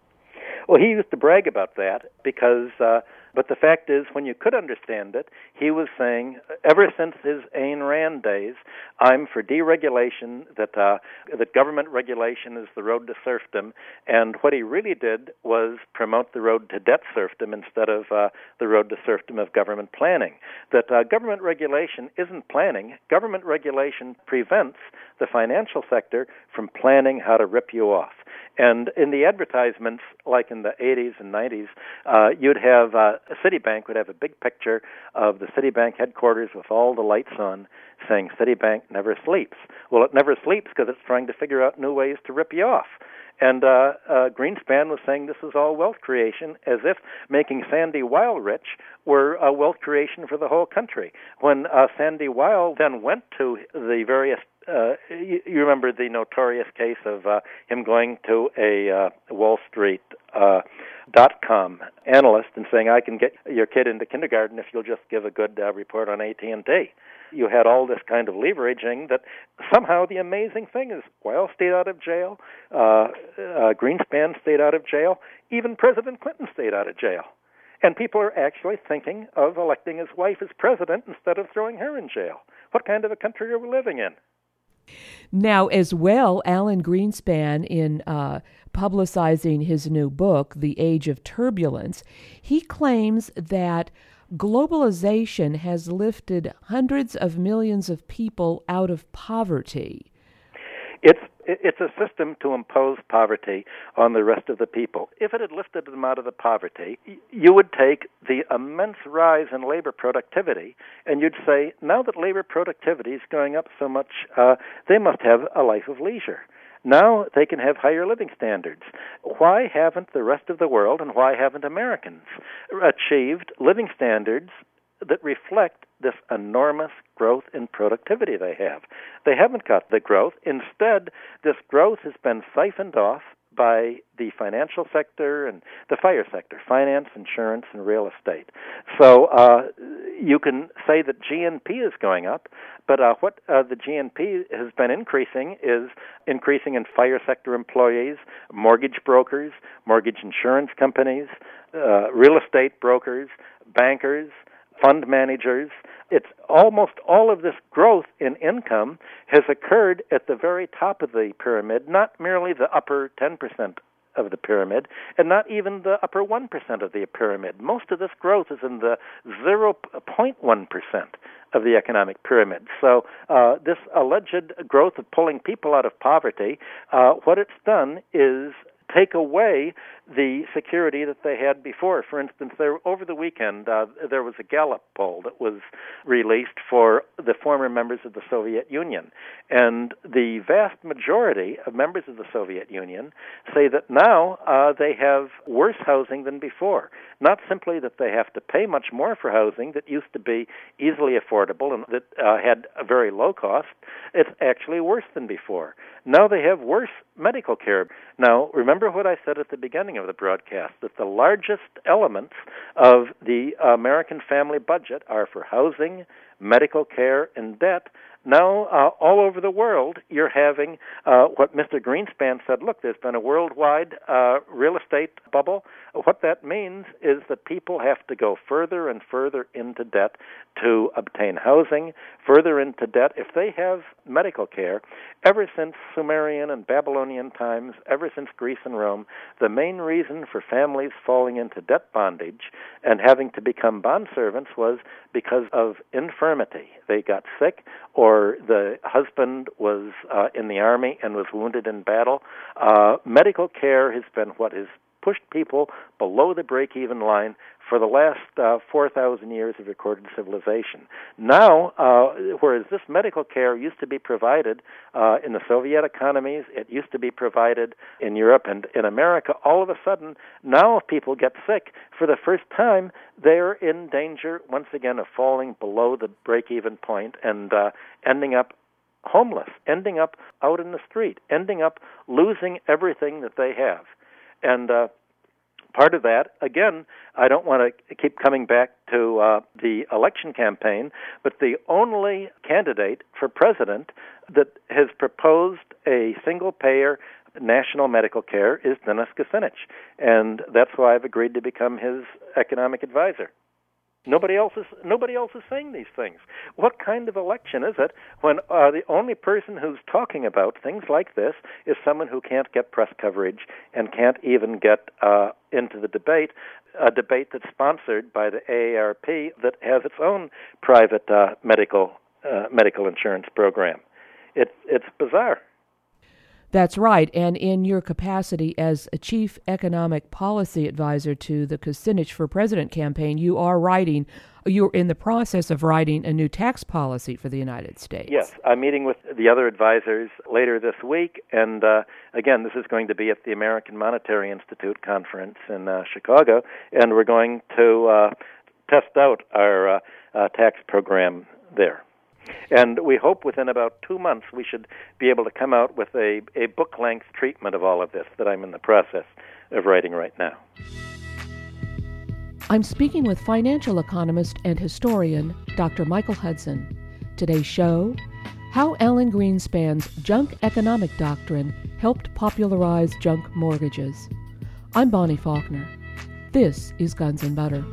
Well, he used to brag about that because uh, but the fact is, when you could understand it, he was saying, ever since his Ayn Rand days, I'm for deregulation, that, uh, that government regulation is the road to serfdom. And what he really did was promote the road to debt serfdom instead of uh, the road to serfdom of government planning. That uh, government regulation isn't planning, government regulation prevents the financial sector from planning how to rip you off. And in the advertisements, like in the 80s and 90s, uh, you'd have uh, Citibank would have a big picture of the Citibank headquarters with all the lights on, saying Citibank never sleeps. Well, it never sleeps because it's trying to figure out new ways to rip you off. And uh, uh, Greenspan was saying this is all wealth creation, as if making Sandy Weill rich were a wealth creation for the whole country. When uh, Sandy Weill then went to the various uh, you, you remember the notorious case of uh, him going to a uh, Wall Street uh, dot com analyst and saying, "I can get your kid into kindergarten if you'll just give a good uh, report on AT and T." You had all this kind of leveraging that somehow the amazing thing is, Weill stayed out of jail, uh, uh, Greenspan stayed out of jail, even President Clinton stayed out of jail. And people are actually thinking of electing his wife as president instead of throwing her in jail. What kind of a country are we living in? Now, as well, Alan Greenspan, in uh, publicizing his new book, The Age of Turbulence, he claims that globalization has lifted hundreds of millions of people out of poverty. It's it's a system to impose poverty on the rest of the people. If it had lifted them out of the poverty, you would take the immense rise in labor productivity and you'd say, now that labor productivity is going up so much, uh, they must have a life of leisure. Now they can have higher living standards. Why haven't the rest of the world and why haven't Americans achieved living standards that reflect this enormous growth in productivity they have. They haven't got the growth. Instead, this growth has been siphoned off by the financial sector and the fire sector, finance, insurance, and real estate. So uh, you can say that GNP is going up, but uh, what uh, the GNP has been increasing is increasing in fire sector employees, mortgage brokers, mortgage insurance companies, uh, real estate brokers, bankers, fund managers. It's almost all of this growth in income has occurred at the very top of the pyramid, not merely the upper 10% of the pyramid, and not even the upper 1% of the pyramid. Most of this growth is in the 0.1% of the economic pyramid. So, uh, this alleged growth of pulling people out of poverty, uh, what it's done is take away the security that they had before. For instance, there over the weekend uh, there was a Gallup poll that was released for the former members of the Soviet Union, and the vast majority of members of the Soviet Union say that now uh, they have worse housing than before. Not simply that they have to pay much more for housing that used to be easily affordable and that uh, had a very low cost. It's actually worse than before. Now they have worse medical care. Now, remember what I said at the beginning of the broadcast that the largest elements of the American family budget are for housing, medical care, and debt. Now, uh, all over the world, you're having uh, what Mr. Greenspan said look, there's been a worldwide uh, real estate bubble. What that means is that people have to go further and further into debt to obtain housing, further into debt. If they have medical care, ever since Sumerian and Babylonian times, ever since Greece and Rome, the main reason for families falling into debt bondage and having to become bond servants was because of infirmity. They got sick, or the husband was uh, in the army and was wounded in battle. Uh, medical care has been what has pushed people below the break even line for the last uh, 4,000 years of recorded civilization. Now, uh, whereas this medical care used to be provided uh, in the Soviet economies, it used to be provided in Europe and in America, all of a sudden, now if people get sick, for the first time, they're in danger, once again, of falling below the break even point and uh, ending up homeless, ending up out in the street, ending up losing everything that they have. And uh, part of that, again, I don't want to keep coming back to uh, the election campaign, but the only candidate for president that has proposed a single payer national medical care is Dennis Kucinich. And that's why I've agreed to become his economic advisor. Nobody else is nobody else is saying these things. What kind of election is it when uh, the only person who's talking about things like this is someone who can't get press coverage and can't even get uh, into the debate, a debate that's sponsored by the AARP that has its own private uh, medical uh, medical insurance program. It's it's bizarre. That's right. And in your capacity as a chief economic policy advisor to the Kucinich for President campaign, you are writing, you're in the process of writing a new tax policy for the United States. Yes, I'm meeting with the other advisors later this week. And uh, again, this is going to be at the American Monetary Institute conference in uh, Chicago. And we're going to uh, test out our uh, uh, tax program there. And we hope within about two months we should be able to come out with a, a book length treatment of all of this that I'm in the process of writing right now. I'm speaking with financial economist and historian Dr. Michael Hudson. Today's show How Alan Greenspan's junk economic doctrine helped popularize junk mortgages. I'm Bonnie Faulkner. This is Guns and Butter.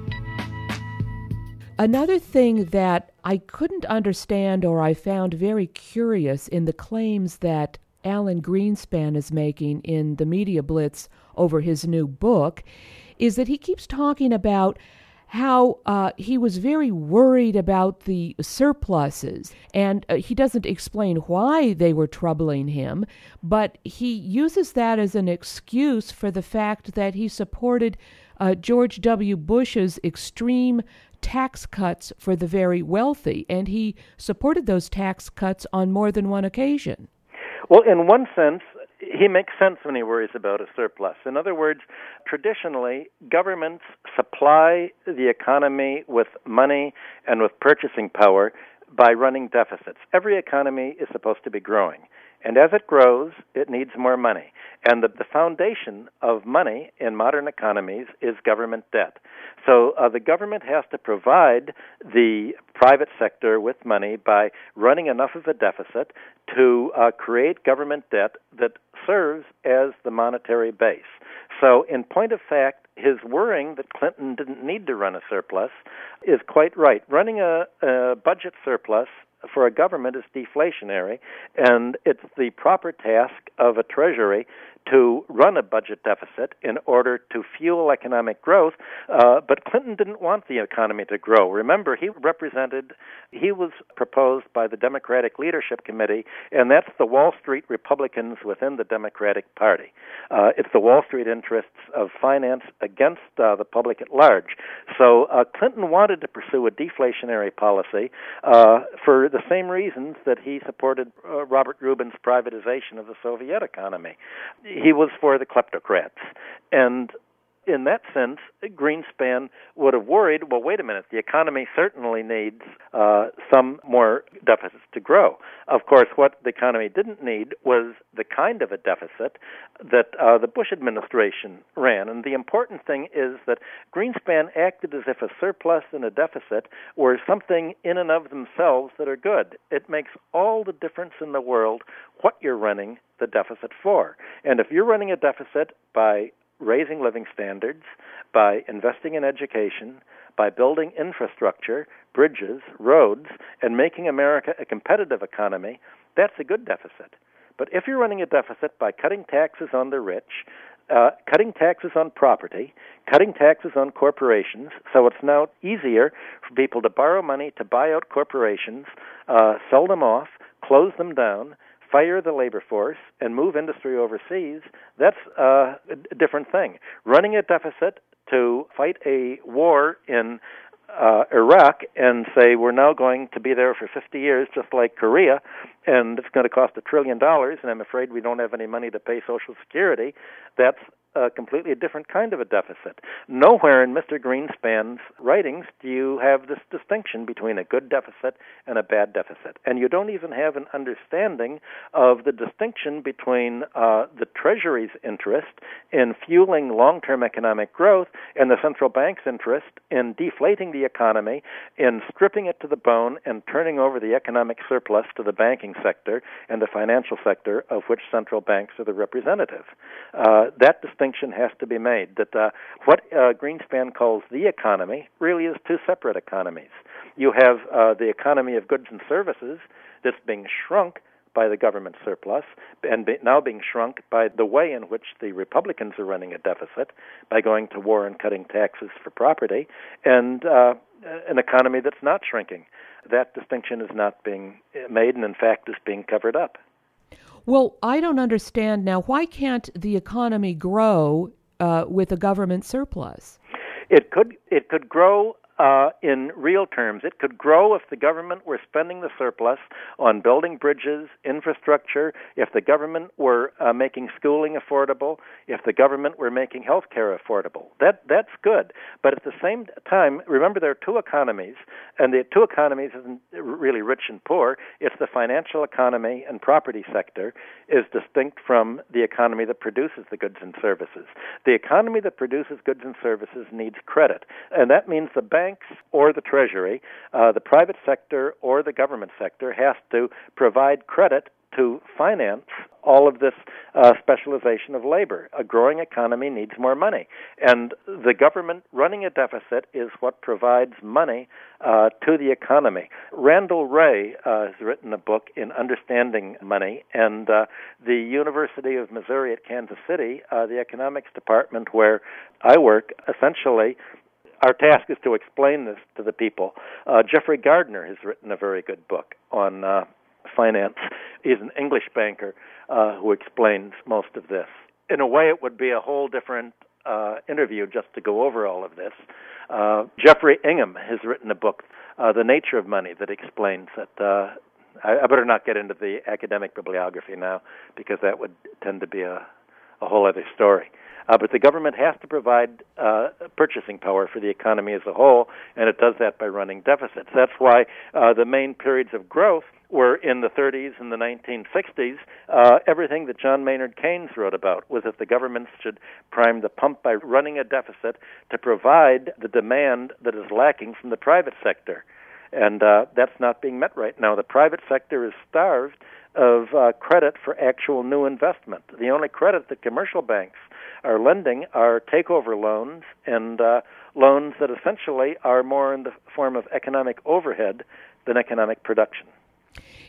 Another thing that I couldn't understand or I found very curious in the claims that Alan Greenspan is making in the media blitz over his new book is that he keeps talking about how uh, he was very worried about the surpluses. And uh, he doesn't explain why they were troubling him, but he uses that as an excuse for the fact that he supported uh, George W. Bush's extreme tax cuts for the very wealthy, and he supported those tax cuts on more than one occasion. Well, in one sense, he makes sense when he worries about a surplus. In other words, traditionally, governments supply the economy with money and with purchasing power by running deficits. Every economy is supposed to be growing. And as it grows, it needs more money. And the, the foundation of money in modern economies is government debt. So uh, the government has to provide the private sector with money by running enough of a deficit to uh, create government debt that serves as the monetary base. So, in point of fact, his worrying that Clinton didn't need to run a surplus is quite right. Running a, a budget surplus for a government is deflationary, and it's the proper task of a treasury to run a budget deficit in order to fuel economic growth. Uh, but Clinton didn't want the economy to grow. Remember, he represented, he was proposed by the Democratic Leadership Committee, and that's the Wall Street Republicans within the Democratic Party. Uh, it's the Wall Street interests of finance against uh, the public at large. So uh, Clinton wanted to pursue a deflationary policy uh, for the same reasons that he supported uh, Robert Rubin's privatization of the Soviet economy he was for the kleptocrats. And in that sense, Greenspan would have worried, well, wait a minute, the economy certainly needs uh, some more deficits to grow. Of course, what the economy didn't need was the kind of a deficit that uh, the Bush administration ran. And the important thing is that Greenspan acted as if a surplus and a deficit were something in and of themselves that are good. It makes all the difference in the world what you're running the deficit for. And if you're running a deficit by raising living standards, by investing in education, by building infrastructure, bridges, roads, and making America a competitive economy, that's a good deficit. But if you're running a deficit by cutting taxes on the rich, uh, cutting taxes on property, cutting taxes on corporations, so it's now easier for people to borrow money to buy out corporations, uh, sell them off, close them down, fire the labor force and move industry overseas, that's a different thing. Running a deficit to fight a war in uh, Iraq and say we're now going to be there for 50 years, just like Korea, and it's going to cost a trillion dollars, and I'm afraid we don't have any money to pay Social Security. That's a completely different kind of a deficit. Nowhere in Mr. Greenspan's writings do you have this distinction between a good deficit and a bad deficit. And you don't even have an understanding of the distinction between uh, the Treasury's interest in fueling long term economic growth and the central bank's interest in deflating the economy, in stripping it to the bone, and turning over the economic surplus to the banking sector and the financial sector, of which central banks are the representative. Uh, that distinction has to be made that uh, what uh, Greenspan calls the economy really is two separate economies. You have uh, the economy of goods and services that's being shrunk by the government surplus and be, now being shrunk by the way in which the Republicans are running a deficit by going to war and cutting taxes for property, and uh, an economy that's not shrinking. That distinction is not being made, and in fact is being covered up. Well, I don't understand now. Why can't the economy grow uh, with a government surplus? It could. It could grow uh, in real terms. It could grow if the government were spending the surplus on building bridges, infrastructure, if the government were uh, making schooling affordable, if the government were making health care affordable. That that's good. But at the same time, remember there are two economies, and the two economies isn't really rich and poor. It's the financial economy and property sector is distinct from the economy that produces the goods and services. The economy that produces goods and services needs credit, and that means the bank banks or the Treasury, uh, the private sector or the government sector has to provide credit to finance all of this uh, specialization of labor. A growing economy needs more money, and the government running a deficit is what provides money uh, to the economy. Randall Wray uh, has written a book in Understanding Money, and uh, the University of Missouri at Kansas City, uh, the economics department where I work, essentially our task is to explain this to the people. Uh, Jeffrey Gardner has written a very good book on uh, finance. He's an English banker uh, who explains most of this. In a way, it would be a whole different uh, interview just to go over all of this. Uh, Geoffrey Ingham has written a book, uh, The Nature of Money, that explains that. I, I better not get into the academic bibliography now because that would tend to be a, a whole other story. Uh, but the government has to provide uh, purchasing power for the economy as a whole, and it does that by running deficits. That's why uh, the main periods of growth were in the 30s and the 1960s. Uh, everything that John Maynard Keynes wrote about was that the government should prime the pump by running a deficit to provide the demand that is lacking from the private sector. And uh, that's not being met right now. The private sector is starved of uh, credit for actual new investment. The only credit that commercial banks are lending are takeover loans and uh, loans that essentially are more in the form of economic overhead than economic production.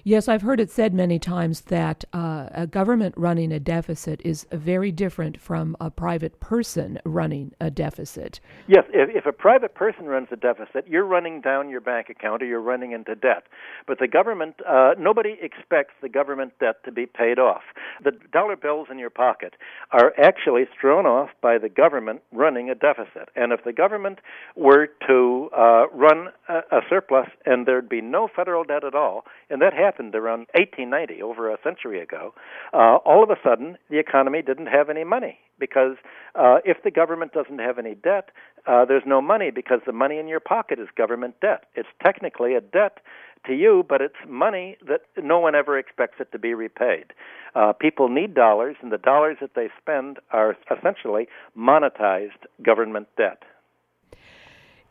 Yes, I've heard it said many times that uh, a government running a deficit is very different from a private person running a deficit. Yes, if, if a private person runs a deficit, you're running down your bank account or you're running into debt. But the government, uh, nobody expects the government debt to be paid off. The dollar bills in your pocket are actually thrown off by the government running a deficit. And if the government were to uh, run a, a surplus and there'd be no federal debt at all, and that happened around 1890, over a century ago, uh, all of a sudden the economy didn't have any money because uh, if the government doesn't have any debt, uh, there's no money because the money in your pocket is government debt. It's technically a debt to you, but it's money that no one ever expects it to be repaid. Uh, people need dollars, and the dollars that they spend are essentially monetized government debt.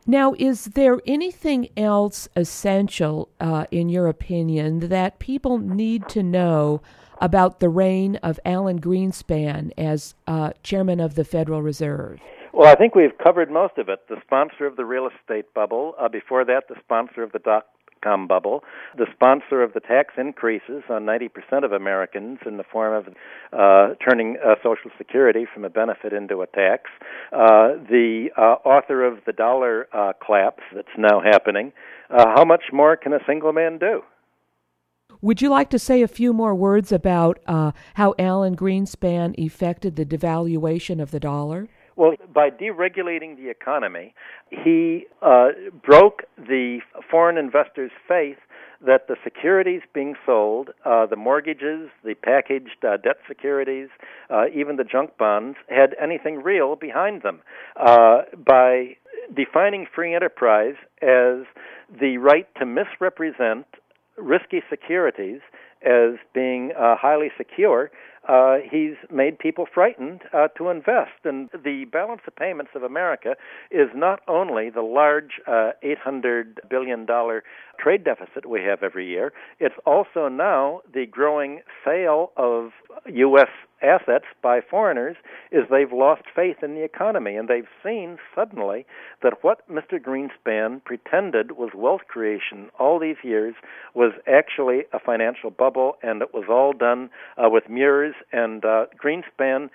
Now, is there anything else essential, uh, in your opinion, that people need to know about the reign of Alan Greenspan as uh, chairman of the Federal Reserve? Well, I think we've covered most of it. The sponsor of the real estate bubble. Uh, before that, the sponsor of the dot com bubble, the sponsor of the tax increases on 90% of Americans in the form of uh, turning uh, Social Security from a benefit into a tax, uh, the uh, author of the dollar uh, collapse that's now happening. Uh, how much more can a single man do? Would you like to say a few more words about how Alan Greenspan effected the devaluation of the dollar? Well, by deregulating the economy, he uh, broke the foreign investors' faith that the securities being sold, uh, the mortgages, the packaged uh, debt securities, uh, even the junk bonds, had anything real behind them. Uh, by defining free enterprise as the right to misrepresent risky securities as being uh, highly secure, uh, he's made people frightened uh, to invest. And the balance of payments of America is not only the large uh, $800 billion trade deficit we have every year, it's also now the growing sale of U.S assets by foreigners is they've lost faith in the economy and they've seen suddenly that what Mr. Greenspan pretended was wealth creation all these years was actually a financial bubble and it was all done uh, with mirrors and uh, Greenspan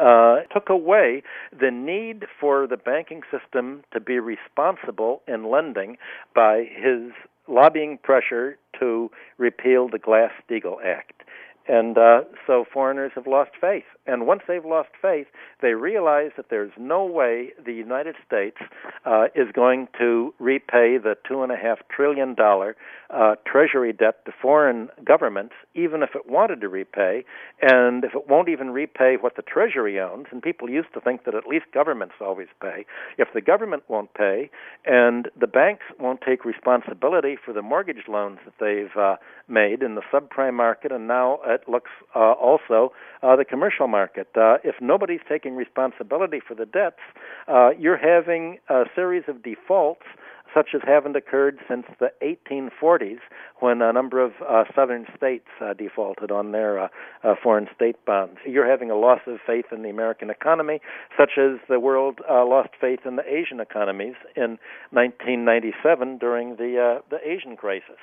uh, took away the need for the banking system to be responsible in lending by his lobbying pressure to repeal the Glass-Steagall Act. And uh, so foreigners have lost faith. And once they've lost faith, they realize that there's no way the United States uh, is going to repay the two and a half trillion dollar uh, treasury debt to foreign governments, even if it wanted to repay, and if it won't even repay what the treasury owns. And people used to think that at least governments always pay. If the government won't pay, and the banks won't take responsibility for the mortgage loans that they've uh, made in the subprime market, and now it looks uh, also uh, the commercial market. Uh, if nobody's taking responsibility for the debts, uh, you're having a series of defaults such as haven't occurred since the 1840s when a number of uh, southern states uh, defaulted on their uh, uh, foreign state bonds. You're having a loss of faith in the American economy, such as the world uh, lost faith in the Asian economies in 1997 during the uh, the Asian crisis.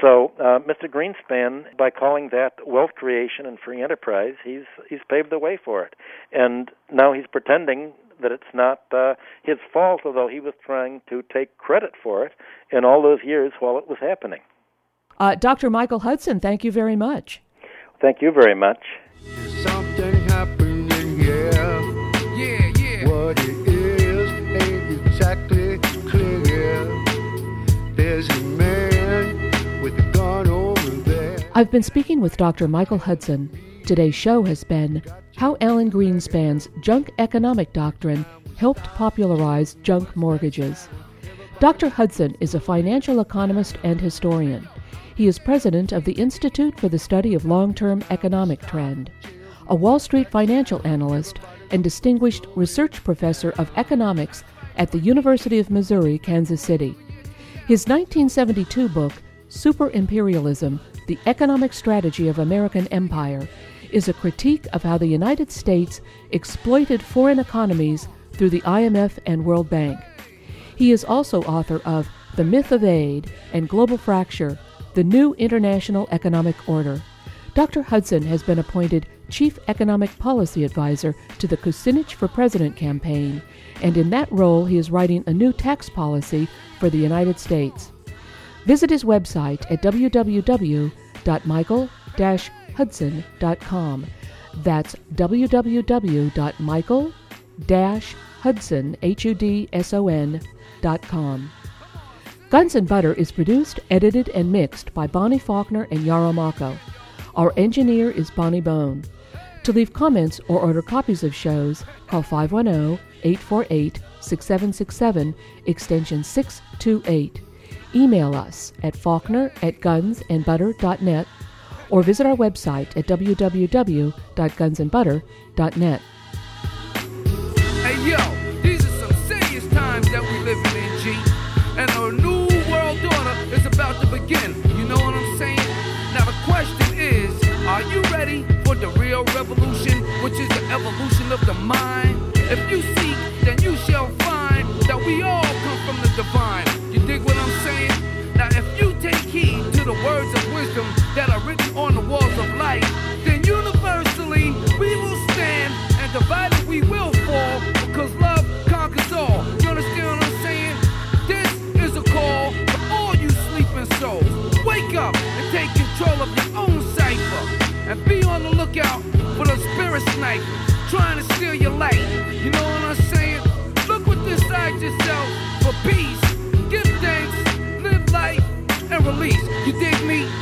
So, uh, Mr. Greenspan, by calling that wealth creation and free enterprise, he's he's paved the way for it, and now he's pretending that it's not uh, his fault, although he was trying to take credit for it in all those years while it was happening. Uh, Dr. Michael Hudson, thank you very much. Thank you very much. Something happening here. I've been speaking with Dr. Michael Hudson. Today's show has been How Alan Greenspan's Junk Economic Doctrine Helped Popularize Junk Mortgages. Dr. Hudson is a financial economist and historian. He is president of the Institute for the Study of Long Term Economic Trend, a Wall Street financial analyst, and distinguished research professor of economics at the University of Missouri, Kansas City. His 1972 book, Super Imperialism The Economic Strategy of American Empire, is a critique of how the United States exploited foreign economies through the IMF and World Bank. He is also author of The Myth of Aid and Global Fracture The New International Economic Order. Dr. Hudson has been appointed Chief Economic Policy Advisor to the Kucinich for President campaign, and in that role he is writing a new tax policy for the United States. Visit his website at www.michael-hudson.com. That's www.michael-hudson.com. Guns and Butter is produced, edited, and mixed by Bonnie Faulkner and Yarrow Mako. Our engineer is Bonnie Bone. To leave comments or order copies of shows, call 510 848 6767, extension 628. Email us at faulkner at gunsandbutter.net or visit our website at www.gunsandbutter.net. Hey yo, these are some serious times that we living in, G. And a new world order is about to begin. You know what I'm saying? Now the question is, are you ready for the real revolution, which is the evolution of the mind? If you seek, then you shall find that we all come from the divine. to the words of wisdom that are written on the walls of life, then universally we will stand, and divided we will fall, because love conquers all. You understand what I'm saying? This is a call for all you sleeping souls. Wake up and take control of your own cipher, and be on the lookout for the spirit sniper trying to steal your life. You know what I'm saying? Look what this side yourself. Release. You dig me?